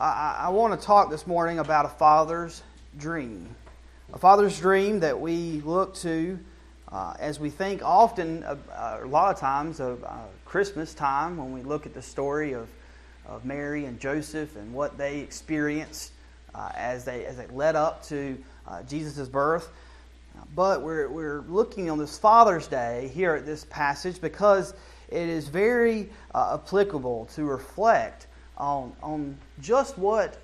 I, I want to talk this morning about a father's dream. A father's dream that we look to uh, as we think often, uh, a lot of times, of uh, Christmas time when we look at the story of, of Mary and Joseph and what they experienced uh, as, they, as they led up to uh, Jesus' birth. But we're, we're looking on this Father's Day here at this passage because it is very applicable to reflect on, on just what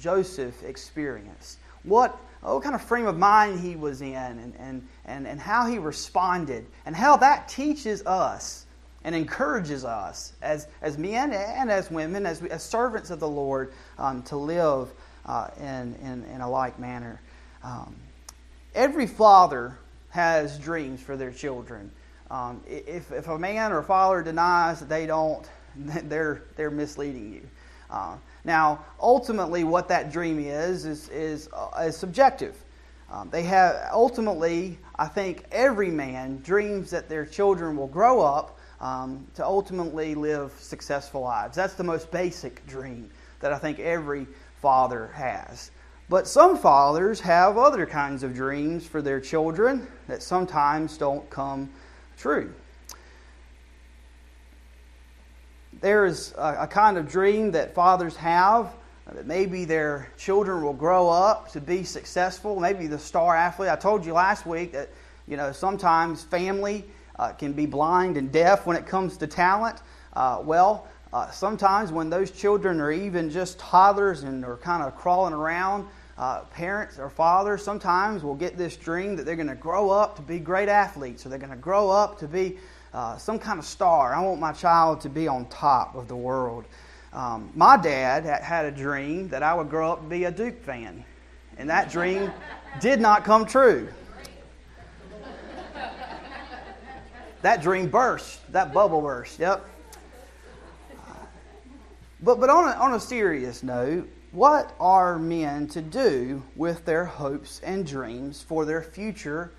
Joseph experienced. What, what kind of frame of mind he was in, and, and, and, and how he responded, and how that teaches us and encourages us as, as men and as women, as, as servants of the Lord, um, to live uh, in, in, in a like manner. Um, every father has dreams for their children. Um, if, if a man or a father denies that they don't, they're, they're misleading you. Uh, now, ultimately, what that dream is is, is, uh, is subjective. Um, they have ultimately, I think, every man dreams that their children will grow up um, to ultimately live successful lives. That's the most basic dream that I think every father has. But some fathers have other kinds of dreams for their children that sometimes don't come true. There is a, a kind of dream that fathers have that maybe their children will grow up to be successful, maybe the star athlete. I told you last week that you know sometimes family uh, can be blind and deaf when it comes to talent. Uh, well, uh, sometimes when those children are even just toddlers and are kind of crawling around, uh, parents or fathers sometimes will get this dream that they're going to grow up to be great athletes or they're going to grow up to be uh, some kind of star. I want my child to be on top of the world. Um, my dad had a dream that I would grow up to be a Duke fan, and that dream did not come true. That dream burst, that bubble burst, yep. But, but on, a, on a serious note, what are men to do with their hopes and dreams for their future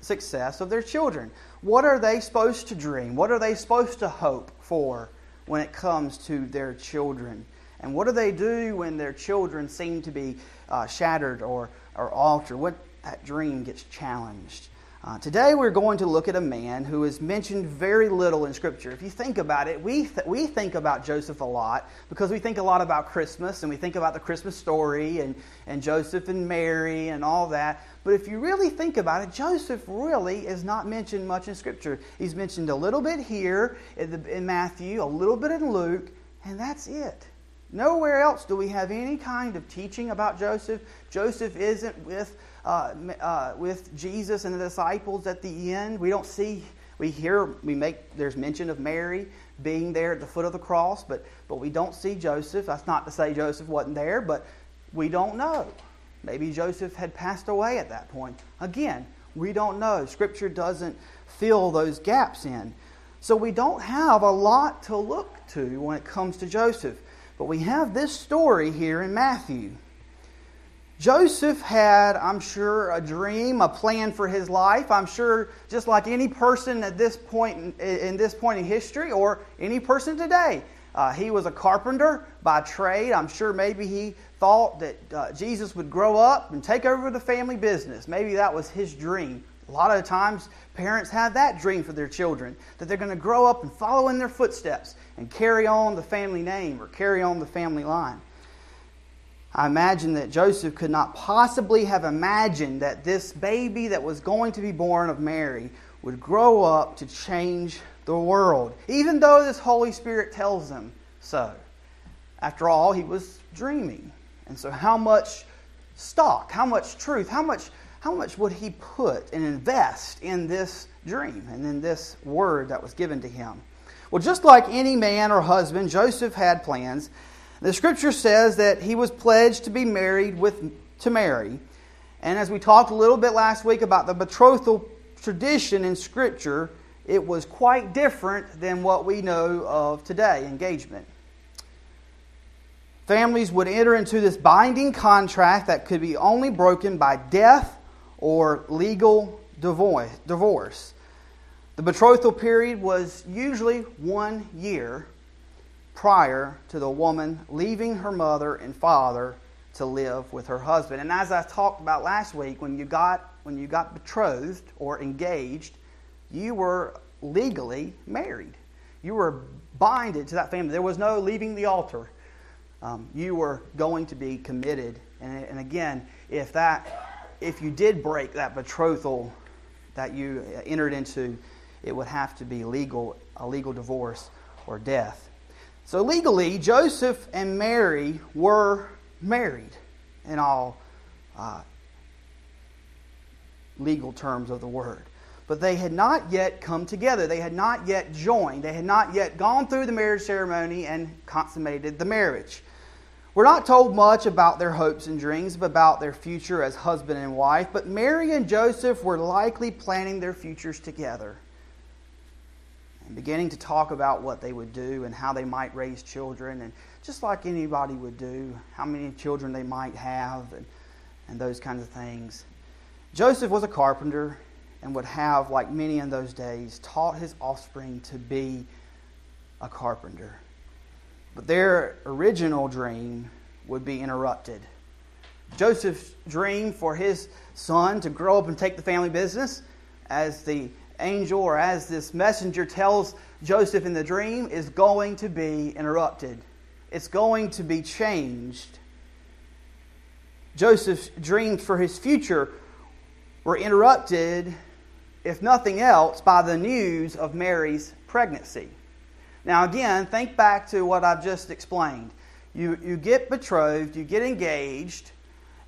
success of their children? What are they supposed to dream? What are they supposed to hope for when it comes to their children? And what do they do when their children seem to be uh, shattered or, or altered? What that dream gets challenged? Uh, today we're going to look at a man who is mentioned very little in Scripture. If you think about it, we, th- we think about Joseph a lot because we think a lot about Christmas and we think about the Christmas story and, and Joseph and Mary and all that. But if you really think about it, Joseph really is not mentioned much in Scripture. He's mentioned a little bit here in, the, in Matthew, a little bit in Luke, and that's it. Nowhere else do we have any kind of teaching about Joseph. Joseph isn't with uh, uh, with Jesus and the disciples at the end. We don't see, we hear, we make, there's mention of Mary being there at the foot of the cross, but, but we don't see Joseph. That's not to say Joseph wasn't there, but we don't know. Maybe Joseph had passed away at that point. Again, we don't know. Scripture doesn't fill those gaps in. So we don't have a lot to look to when it comes to Joseph. But we have this story here in Matthew. Joseph had, I'm sure, a dream, a plan for his life. I'm sure, just like any person at this point in, in this point in history, or any person today, uh, he was a carpenter by trade. I'm sure maybe he thought that uh, Jesus would grow up and take over the family business. Maybe that was his dream. A lot of times, parents have that dream for their children that they're going to grow up and follow in their footsteps and carry on the family name or carry on the family line. I imagine that Joseph could not possibly have imagined that this baby that was going to be born of Mary would grow up to change the world, even though this Holy Spirit tells him so. After all, he was dreaming. And so, how much stock, how much truth, how much, how much would he put and invest in this dream and in this word that was given to him? Well, just like any man or husband, Joseph had plans. The scripture says that he was pledged to be married with to Mary. And as we talked a little bit last week about the betrothal tradition in scripture, it was quite different than what we know of today, engagement. Families would enter into this binding contract that could be only broken by death or legal divorce. The betrothal period was usually one year prior to the woman leaving her mother and father to live with her husband. And as I talked about last week, when you got when you got betrothed or engaged, you were legally married. You were binded to that family. There was no leaving the altar. Um, you were going to be committed. And, and again, if that if you did break that betrothal that you entered into, it would have to be legal, a legal divorce or death. So legally, Joseph and Mary were married in all uh, legal terms of the word. But they had not yet come together. They had not yet joined. They had not yet gone through the marriage ceremony and consummated the marriage. We're not told much about their hopes and dreams, about their future as husband and wife, but Mary and Joseph were likely planning their futures together and beginning to talk about what they would do and how they might raise children, and just like anybody would do, how many children they might have, and, and those kinds of things. Joseph was a carpenter and would have, like many in those days, taught his offspring to be a carpenter. But their original dream would be interrupted. Joseph's dream for his son to grow up and take the family business, as the angel or as this messenger tells Joseph in the dream, is going to be interrupted. It's going to be changed. Joseph's dreams for his future were interrupted, if nothing else, by the news of Mary's pregnancy. Now, again, think back to what I've just explained. You, you get betrothed, you get engaged,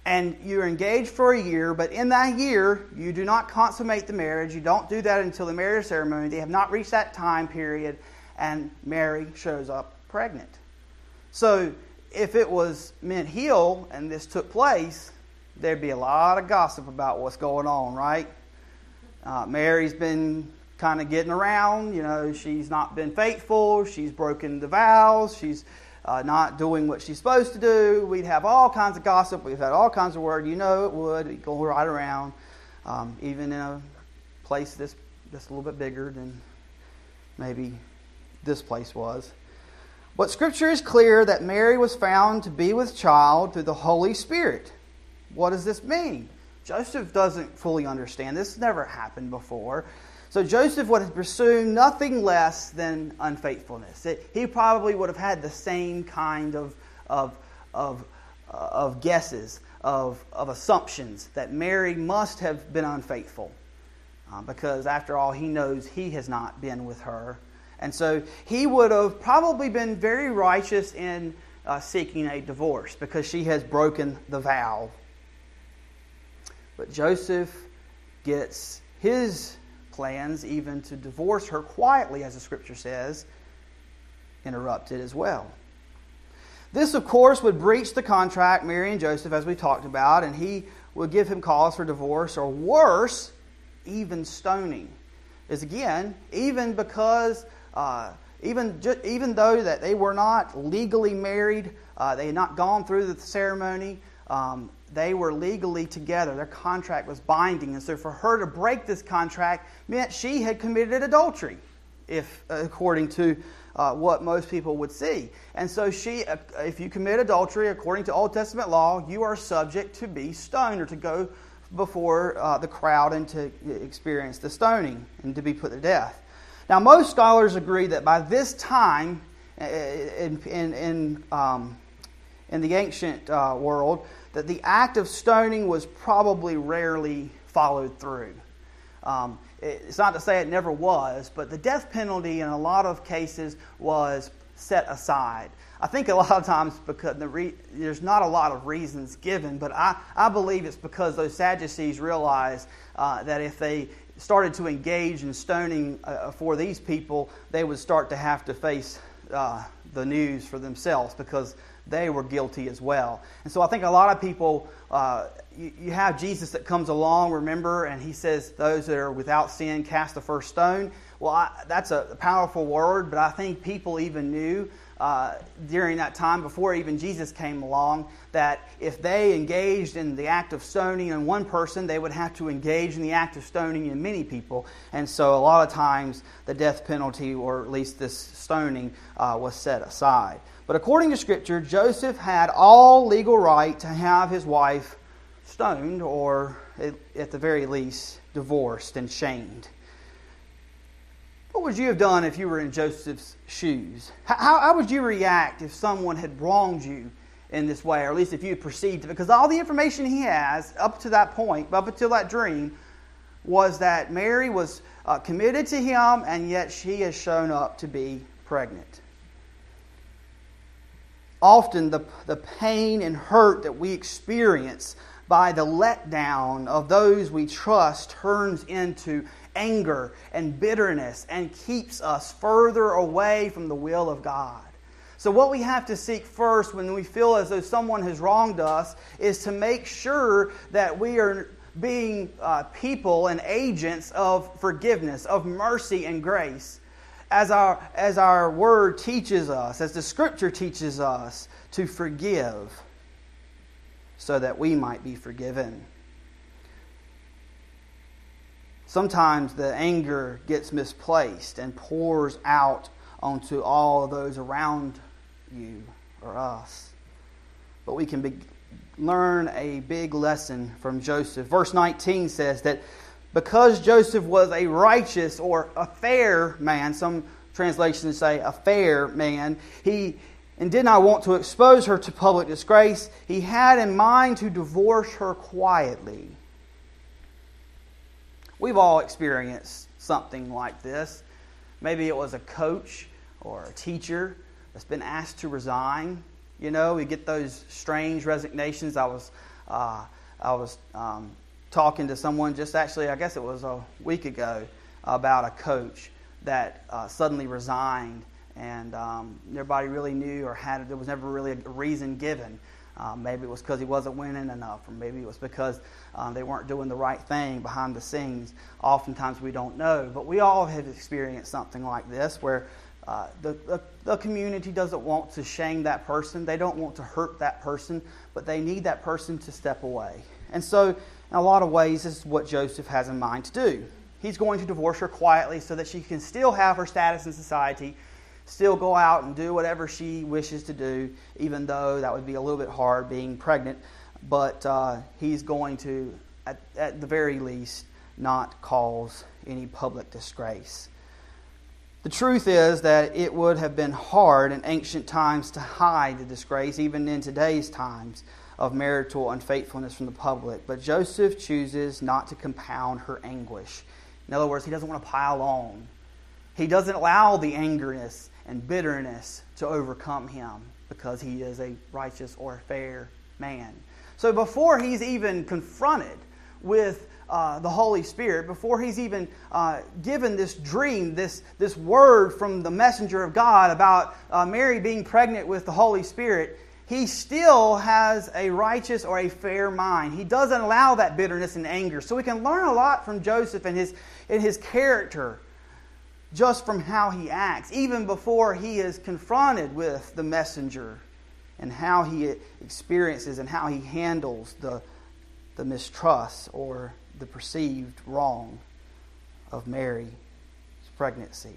and you're engaged for a year, but in that year, you do not consummate the marriage. You don't do that until the marriage ceremony. They have not reached that time period, and Mary shows up pregnant. So, if it was Mint Hill and this took place, there'd be a lot of gossip about what's going on, right? Uh, Mary's been kind of getting around. You know, she's not been faithful. She's broken the vows. She's uh, not doing what she's supposed to do. We'd have all kinds of gossip. We've had all kinds of word. You know, it would go right around, um, even in a place that's that's a little bit bigger than maybe this place was. But Scripture is clear that Mary was found to be with child through the Holy Spirit. What does this mean? Joseph doesn't fully understand. This never happened before. So Joseph would have presumed nothing less than unfaithfulness. It, he probably would have had the same kind of, of, of, uh, of guesses, of, of assumptions that Mary must have been unfaithful. Uh, because after all, he knows he has not been with her. And so he would have probably been very righteous in uh, seeking a divorce because she has broken the vow. But Joseph gets his plans, even to divorce her quietly, as the scripture says, interrupted as well. This, of course, would breach the contract, Mary and Joseph, as we talked about, and he would give him cause for divorce, or worse, even stoning. Is again, even because, uh, even, ju- even though that they were not legally married, uh, they had not gone through the ceremony, um, they were legally together. Their contract was binding. And so for her to break this contract meant she had committed adultery, if according to uh, what most people would see. And so she, uh, if you commit adultery according to Old Testament law, you are subject to be stoned or to go before uh, the crowd and to experience the stoning and to be put to death. Now, most scholars agree that by this time uh, in, in, in, um, in the ancient uh, world, that the act of stoning was probably rarely followed through. Um, it's not to say it never was, but the death penalty in a lot of cases was set aside. I think a lot of times because the re- there's not a lot of reasons given, but I, I believe it's because those Sadducees realized uh, that if they started to engage in stoning uh, for these people, they would start to have to face uh, the news for themselves because they were guilty as well. And so I think a lot of people, uh, you, you, have Jesus that comes along, remember, and he says, Those that are without sin cast the first stone. Well, I, that's a powerful word, but I think people even knew uh, during that time, before even Jesus came along, that if they engaged in the act of stoning in one person, they would have to engage in the act of stoning in many people. And so, a lot of times, the death penalty, or at least this stoning, uh, was set aside. But according to Scripture, Joseph had all legal right to have his wife stoned, or at the very least, divorced and shamed. What would you have done if you were in Joseph's shoes? How, how would you react if someone had wronged you in this way, or at least if you perceived it? Because all the information he has up to that point, up until that dream, was that Mary was uh, committed to him, and yet she has shown up to be pregnant. Often, the, the pain and hurt that we experience by the letdown of those we trust turns into anger and bitterness and keeps us further away from the will of God. So, what we have to seek first when we feel as though someone has wronged us is to make sure that we are being uh, people and agents of forgiveness, of mercy and grace. As our, as our word teaches us, as the scripture teaches us, to forgive so that we might be forgiven. Sometimes the anger gets misplaced and pours out onto all those around you or us. But we can be, learn a big lesson from Joseph. Verse 19 says that because Joseph was a righteous or a fair man, some translations say a fair man, he and did not want to expose her to public disgrace, he had in mind to divorce her quietly. We've all experienced something like this. Maybe it was a coach or a teacher that's been asked to resign. You know, we get those strange resignations. I was, uh, I was um, talking to someone just actually, I guess it was a week ago, about a coach that uh, suddenly resigned, and um, nobody really knew or had. There was never really a reason given. Um, maybe it was because he wasn't winning enough, or maybe it was because um, they weren't doing the right thing behind the scenes. Oftentimes we don't know, but we all have experienced something like this where uh, the, the, the, community doesn't want to shame that person, they don't want to hurt that person, but they need that person to step away. And so, in a lot of ways, this is what Joseph has in mind to do. He's going to divorce her quietly so that she can still have her status in society still go out and do whatever she wishes to do, even though that would be a little bit hard being pregnant. But uh, he's going to, at, at the very least, not cause any public disgrace. The truth is that it would have been hard in ancient times to hide the disgrace, even in today's times, of marital unfaithfulness from the public. But Joseph chooses not to compound her anguish. In other words, he doesn't want to pile on. He doesn't allow the angerness and bitterness to overcome him because he is a righteous or fair man. So before he's even confronted with uh, the Holy Spirit, before he's even uh, given this dream, this, this word from the messenger of God about uh, Mary being pregnant with the Holy Spirit, he still has a righteous or a fair mind. He doesn't allow that bitterness and anger. So we can learn a lot from Joseph and his, and his character just from how he acts, even before he is confronted with the messenger and how he experiences and how he handles the, the mistrust or the perceived wrong of Mary's pregnancy.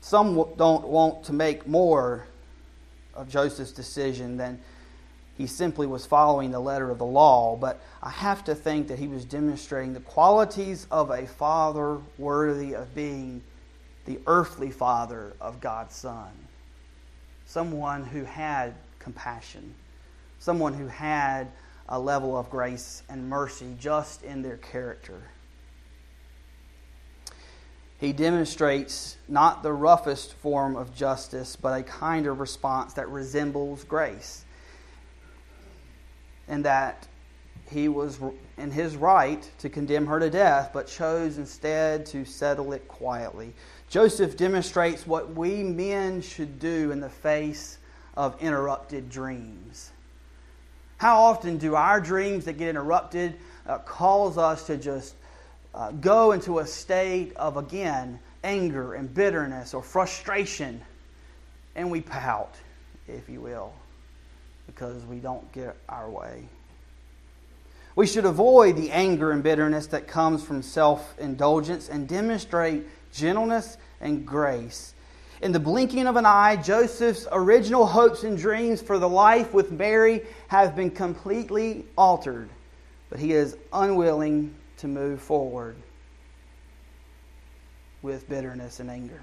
Some don't want to make more of Joseph's decision than he simply was following the letter of the law, but I have to think that he was demonstrating the qualities of a father worthy of being the earthly father of God's Son. Someone who had compassion, someone who had a level of grace and mercy just in their character. He demonstrates not the roughest form of justice, but a kinder response that resembles grace and that he was in his right to condemn her to death, but chose instead to settle it quietly. Joseph demonstrates what we men should do in the face of interrupted dreams. How often do our dreams that get interrupted uh, cause us to just uh, go into a state of, again, anger and bitterness or frustration, and we pout, if you will, because we don't get our way? We should avoid the anger and bitterness that comes from self indulgence and demonstrate gentleness and grace. In the blinking of an eye, Joseph's original hopes and dreams for the life with Mary have been completely altered, but he is unwilling to move forward with bitterness and anger.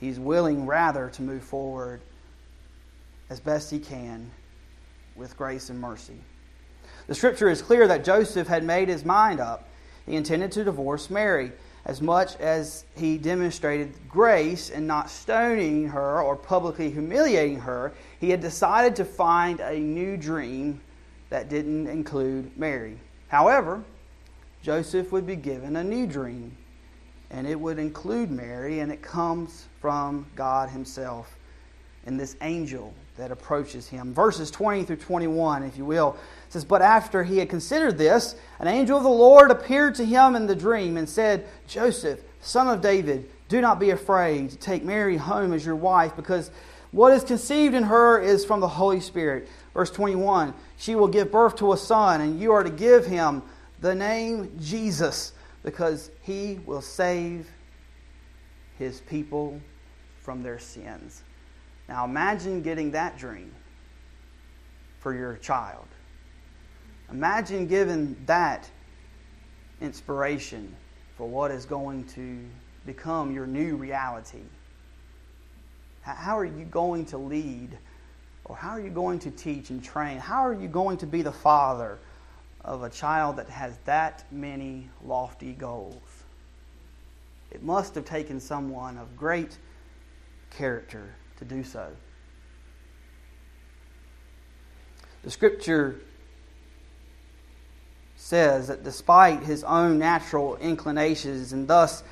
He's willing, rather, to move forward as best he can with grace and mercy. The scripture is clear that Joseph had made his mind up. He intended to divorce Mary. As much as he demonstrated grace in not stoning her or publicly humiliating her, he had decided to find a new dream that didn't include Mary. However, Joseph would be given a new dream, and it would include Mary, and it comes from God Himself and this angel that approaches him. Verses 20 through 21, if you will, says, But after he had considered this, an angel of the Lord appeared to him in the dream and said, Joseph, son of David, do not be afraid to take Mary home as your wife, because what is conceived in her is from the Holy Spirit. Verse 21 She will give birth to a son, and you are to give him the name Jesus, because he will save his people from their sins. Now imagine getting that dream for your child. Imagine giving that inspiration for what is going to become your new reality. How are you going to lead? Or how are you going to teach and train? How are you going to be the father of a child that has that many lofty goals? It must have taken someone of great character to do so. The scripture says that despite his own natural inclinations, and thus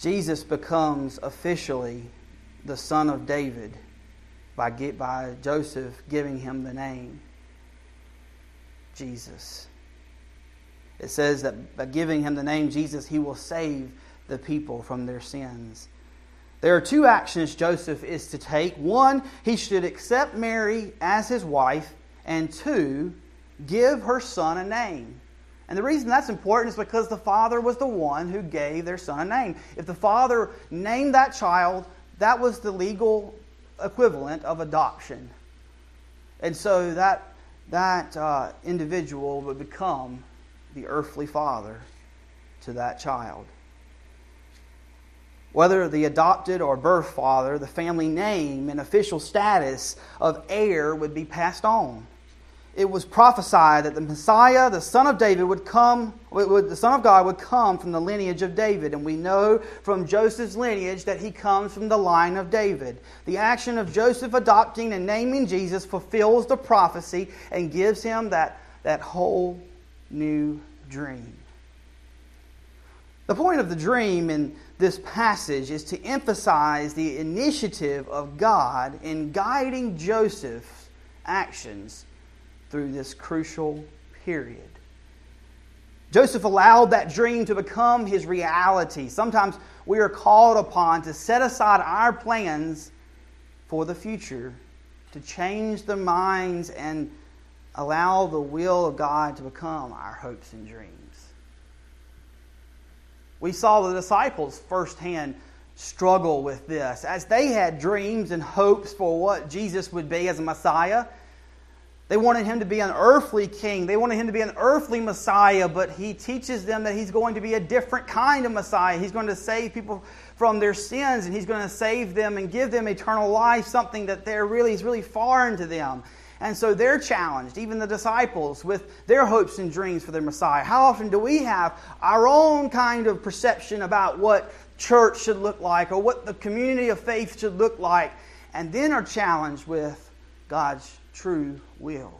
Jesus becomes officially the son of David by, by Joseph giving him the name Jesus. It says that by giving him the name Jesus, he will save the people from their sins. There are two actions Joseph is to take. One, he should accept Mary as his wife, and two, give her son a name. And the reason that's important is because the father was the one who gave their son a name. If the father named that child, that was the legal equivalent of adoption. And so that, that uh, individual would become the earthly father to that child. Whether the adopted or birth father, the family name and official status of heir would be passed on. It was prophesied that the Messiah, the Son of David, would come, would, the Son of God would come from the lineage of David. And we know from Joseph's lineage that he comes from the line of David. The action of Joseph adopting and naming Jesus fulfills the prophecy and gives him that, that whole new dream. The point of the dream in this passage is to emphasize the initiative of God in guiding Joseph's actions through this crucial period. Joseph allowed that dream to become his reality. Sometimes we are called upon to set aside our plans for the future, to change the minds and allow the will of God to become our hopes and dreams. We saw the disciples firsthand struggle with this. As they had dreams and hopes for what Jesus would be as a Messiah, they wanted him to be an earthly king. They wanted him to be an earthly Messiah, but he teaches them that he's going to be a different kind of Messiah. He's going to save people from their sins, and he's going to save them and give them eternal life, something that they're really is really foreign to them. And so they're challenged, even the disciples, with their hopes and dreams for their Messiah. How often do we have our own kind of perception about what church should look like or what the community of faith should look like, and then are challenged with God's true will?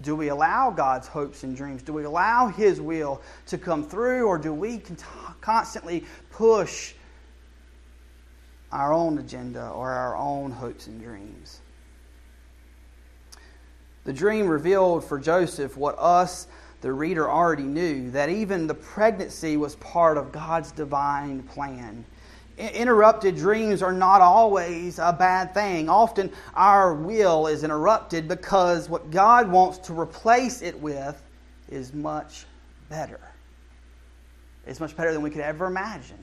Do we allow God's hopes and dreams? Do we allow His will to come through, or do we constantly push our own agenda or our own hopes and dreams? The dream revealed for Joseph what us, the reader, already knew that even the pregnancy was part of God's divine plan. Interrupted dreams are not always a bad thing. Often our will is interrupted because what God wants to replace it with is much better. It's much better than we could ever imagine.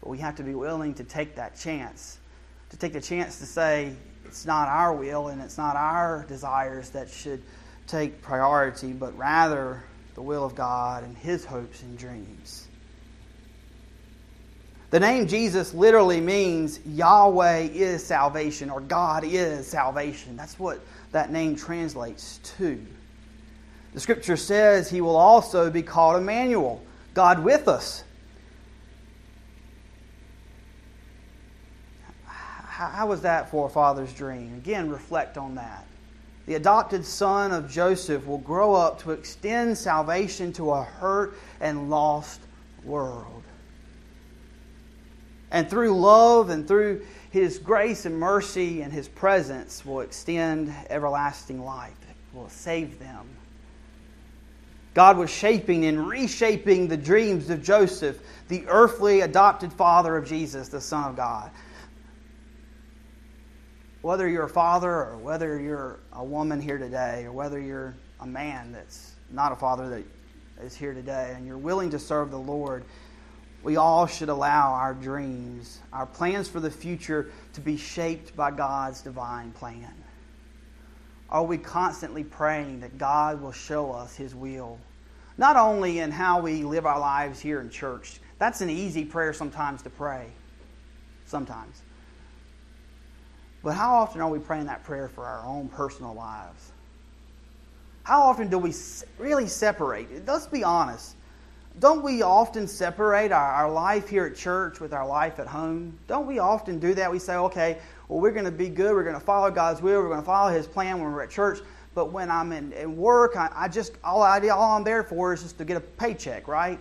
But we have to be willing to take that chance, to take the chance to say, it's not our will and it's not our desires that should take priority, but rather the will of God and His hopes and dreams. The name Jesus literally means Yahweh is salvation or God is salvation. That's what that name translates to. The scripture says he will also be called Emmanuel, God with us. How was that for a father's dream? Again, reflect on that. The adopted son of Joseph will grow up to extend salvation to a hurt and lost world and through love and through His grace and mercy and His presence will extend everlasting life, will save them. God was shaping and reshaping the dreams of Joseph, the earthly adopted father of Jesus, the Son of God. Whether you're a father or whether you're a woman here today, or whether you're a man that's not a father that is here today, and you're willing to serve the Lord, we all should allow our dreams, our plans for the future, to be shaped by God's divine plan. Are we constantly praying that God will show us His will? Not only in how we live our lives here in church, that's an easy prayer sometimes to pray. Sometimes. But how often are we praying that prayer for our own personal lives? How often do we really separate? Let's be honest. Don't we often separate our, our life here at church with our life at home? Don't we often do that? We say, okay, well, we're going to be good. We're going to follow God's will. We're going to follow His plan when we're at church. But when I'm in, in work, I, I just all I all I'm there for is just to get a paycheck, right?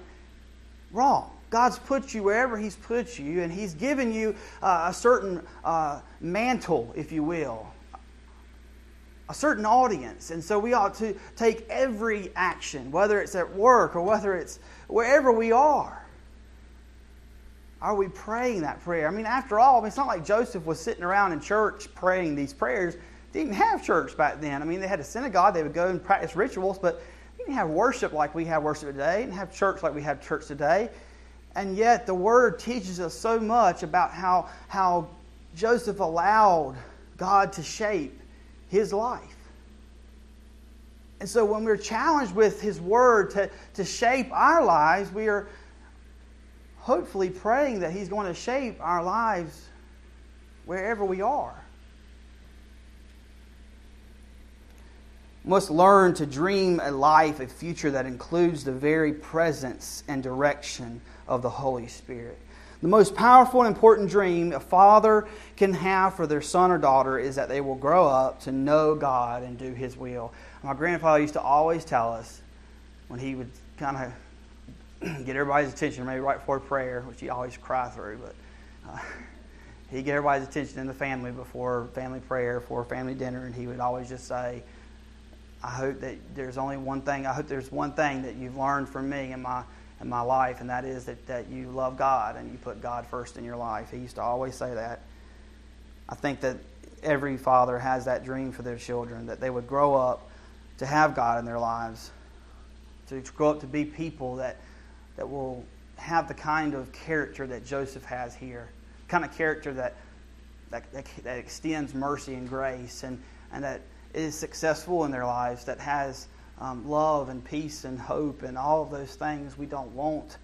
Wrong. God's put you wherever He's put you, and He's given you uh, a certain uh, mantle, if you will, a certain audience. And so we ought to take every action, whether it's at work or whether it's wherever we are. Are we praying that prayer? I mean, after all, I mean, it's not like Joseph was sitting around in church praying these prayers. They didn't have church back then. I mean, they had a synagogue, they would go and practice rituals, but they didn't have worship like we have worship today, they didn't have church like we have church today. And yet, the Word teaches us so much about how, how Joseph allowed God to shape his life. And so when we're challenged with His Word to, to shape our lives, we are hopefully praying that He's going to shape our lives wherever we are. Must learn to dream a life, a future that includes the very presence and direction of the Holy Spirit. The most powerful and important dream a father can have for their son or daughter is that they will grow up to know God and do His will. My grandfather used to always tell us when he would kind of get everybody's attention, maybe right before prayer, which he always cry through, but uh, he'd get everybody's attention in the family before family prayer, for family dinner, and he would always just say, I hope that there's only one thing, I hope there's one thing that you've learned from me and my in my life, and that is that, that you love God and you put God first in your life. He used to always say that. I think that every father has that dream for their children, that they would grow up to have God in their lives, to grow up to be people that, that will have the kind of character that Joseph has here, kind of character that, that, that, that extends mercy and grace and, and that is successful in their lives, that has um, love and peace and hope and all of those things. We don't want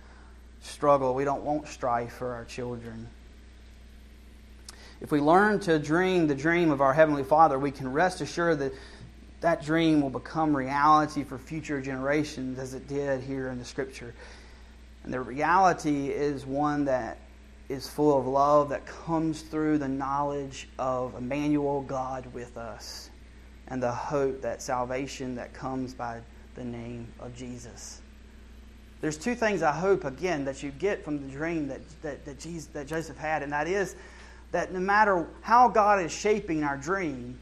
struggle, we don't want strife for our children. If we learn to dream the dream of our Heavenly Father, we can rest assured that that dream will become reality for future generations as it did here in the scripture. And the reality is one that is full of love that comes through the knowledge of Emmanuel, God with us. And the hope that salvation that comes by the name of Jesus. There's two things I hope, again, that you get from the dream that, that, that, Jesus, that Joseph had, and that is that no matter how God is shaping our dream,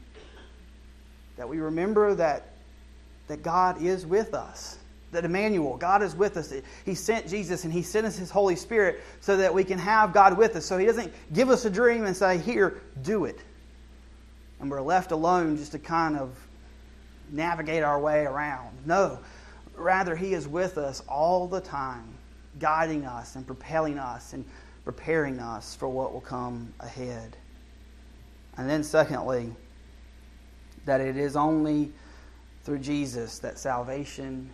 that we remember that, that God is with us. That Emmanuel, God is with us. He sent Jesus and He sent us His Holy Spirit so that we can have God with us. So He doesn't give us a dream and say, Here, do it. And we're left alone just to kind of navigate our way around. No, rather, He is with us all the time, guiding us and propelling us and preparing us for what will come ahead. And then, secondly, that it is only through Jesus that salvation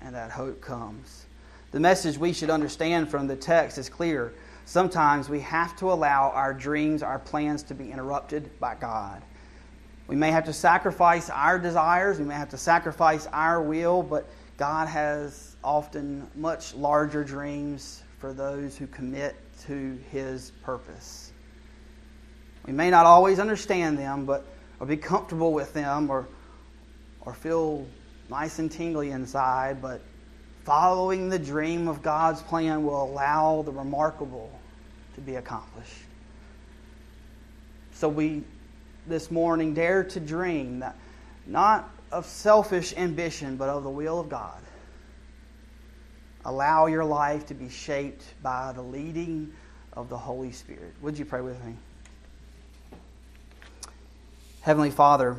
and that hope comes. The message we should understand from the text is clear. Sometimes we have to allow our dreams, our plans to be interrupted by God. We may have to sacrifice our desires, we may have to sacrifice our will, but God has often much larger dreams for those who commit to His purpose. We may not always understand them, but or be comfortable with them, or or feel nice and tingly inside, but following the dream of God's plan will allow the remarkable to be accomplished. So we this morning dare to dream that not of selfish ambition, but of the will of God. Allow your life to be shaped by the leading of the Holy Spirit. Would you pray with me? Heavenly Father,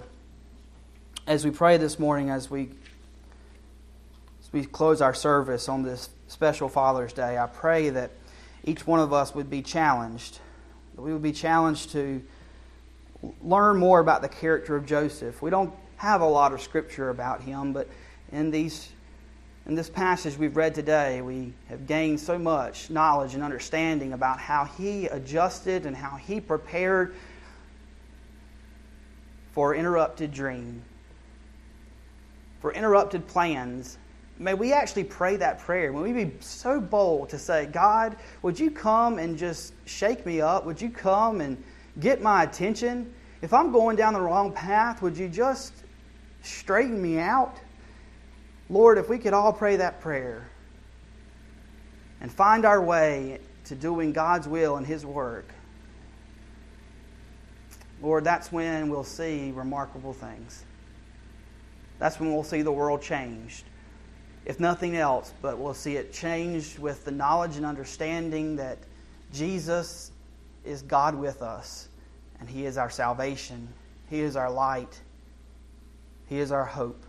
as we pray this morning, as we as we close our service on this special Father's Day, I pray that each one of us would be challenged, that we would be challenged to learn more about the character of Joseph. We don't have a lot of scripture about him, but in these in this passage we've read today, we have gained so much knowledge and understanding about how he adjusted and how he prepared for interrupted dream, for interrupted plans. May we actually pray that prayer. May we be so bold to say, God, would you come and just shake me up? Would you come and get my attention? If I'm going down the wrong path, would you just straighten me out? Lord, if we could all pray that prayer and find our way to doing God's will and His work, Lord, that's when we'll see remarkable things. That's when we'll see the world changed. If nothing else, but we'll see it changed with the knowledge and understanding that Jesus is God with us, and He is our salvation, He is our light, He is our hope.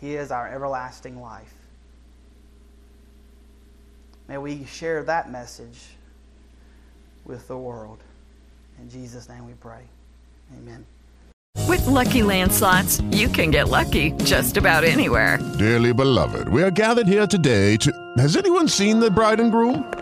He is our everlasting life. May we share that message with the world. In Jesus' name we pray. Amen. With LuckyLand Slots, you can get lucky just about anywhere. Dearly beloved, we are gathered here today to. Has anyone seen the bride and groom?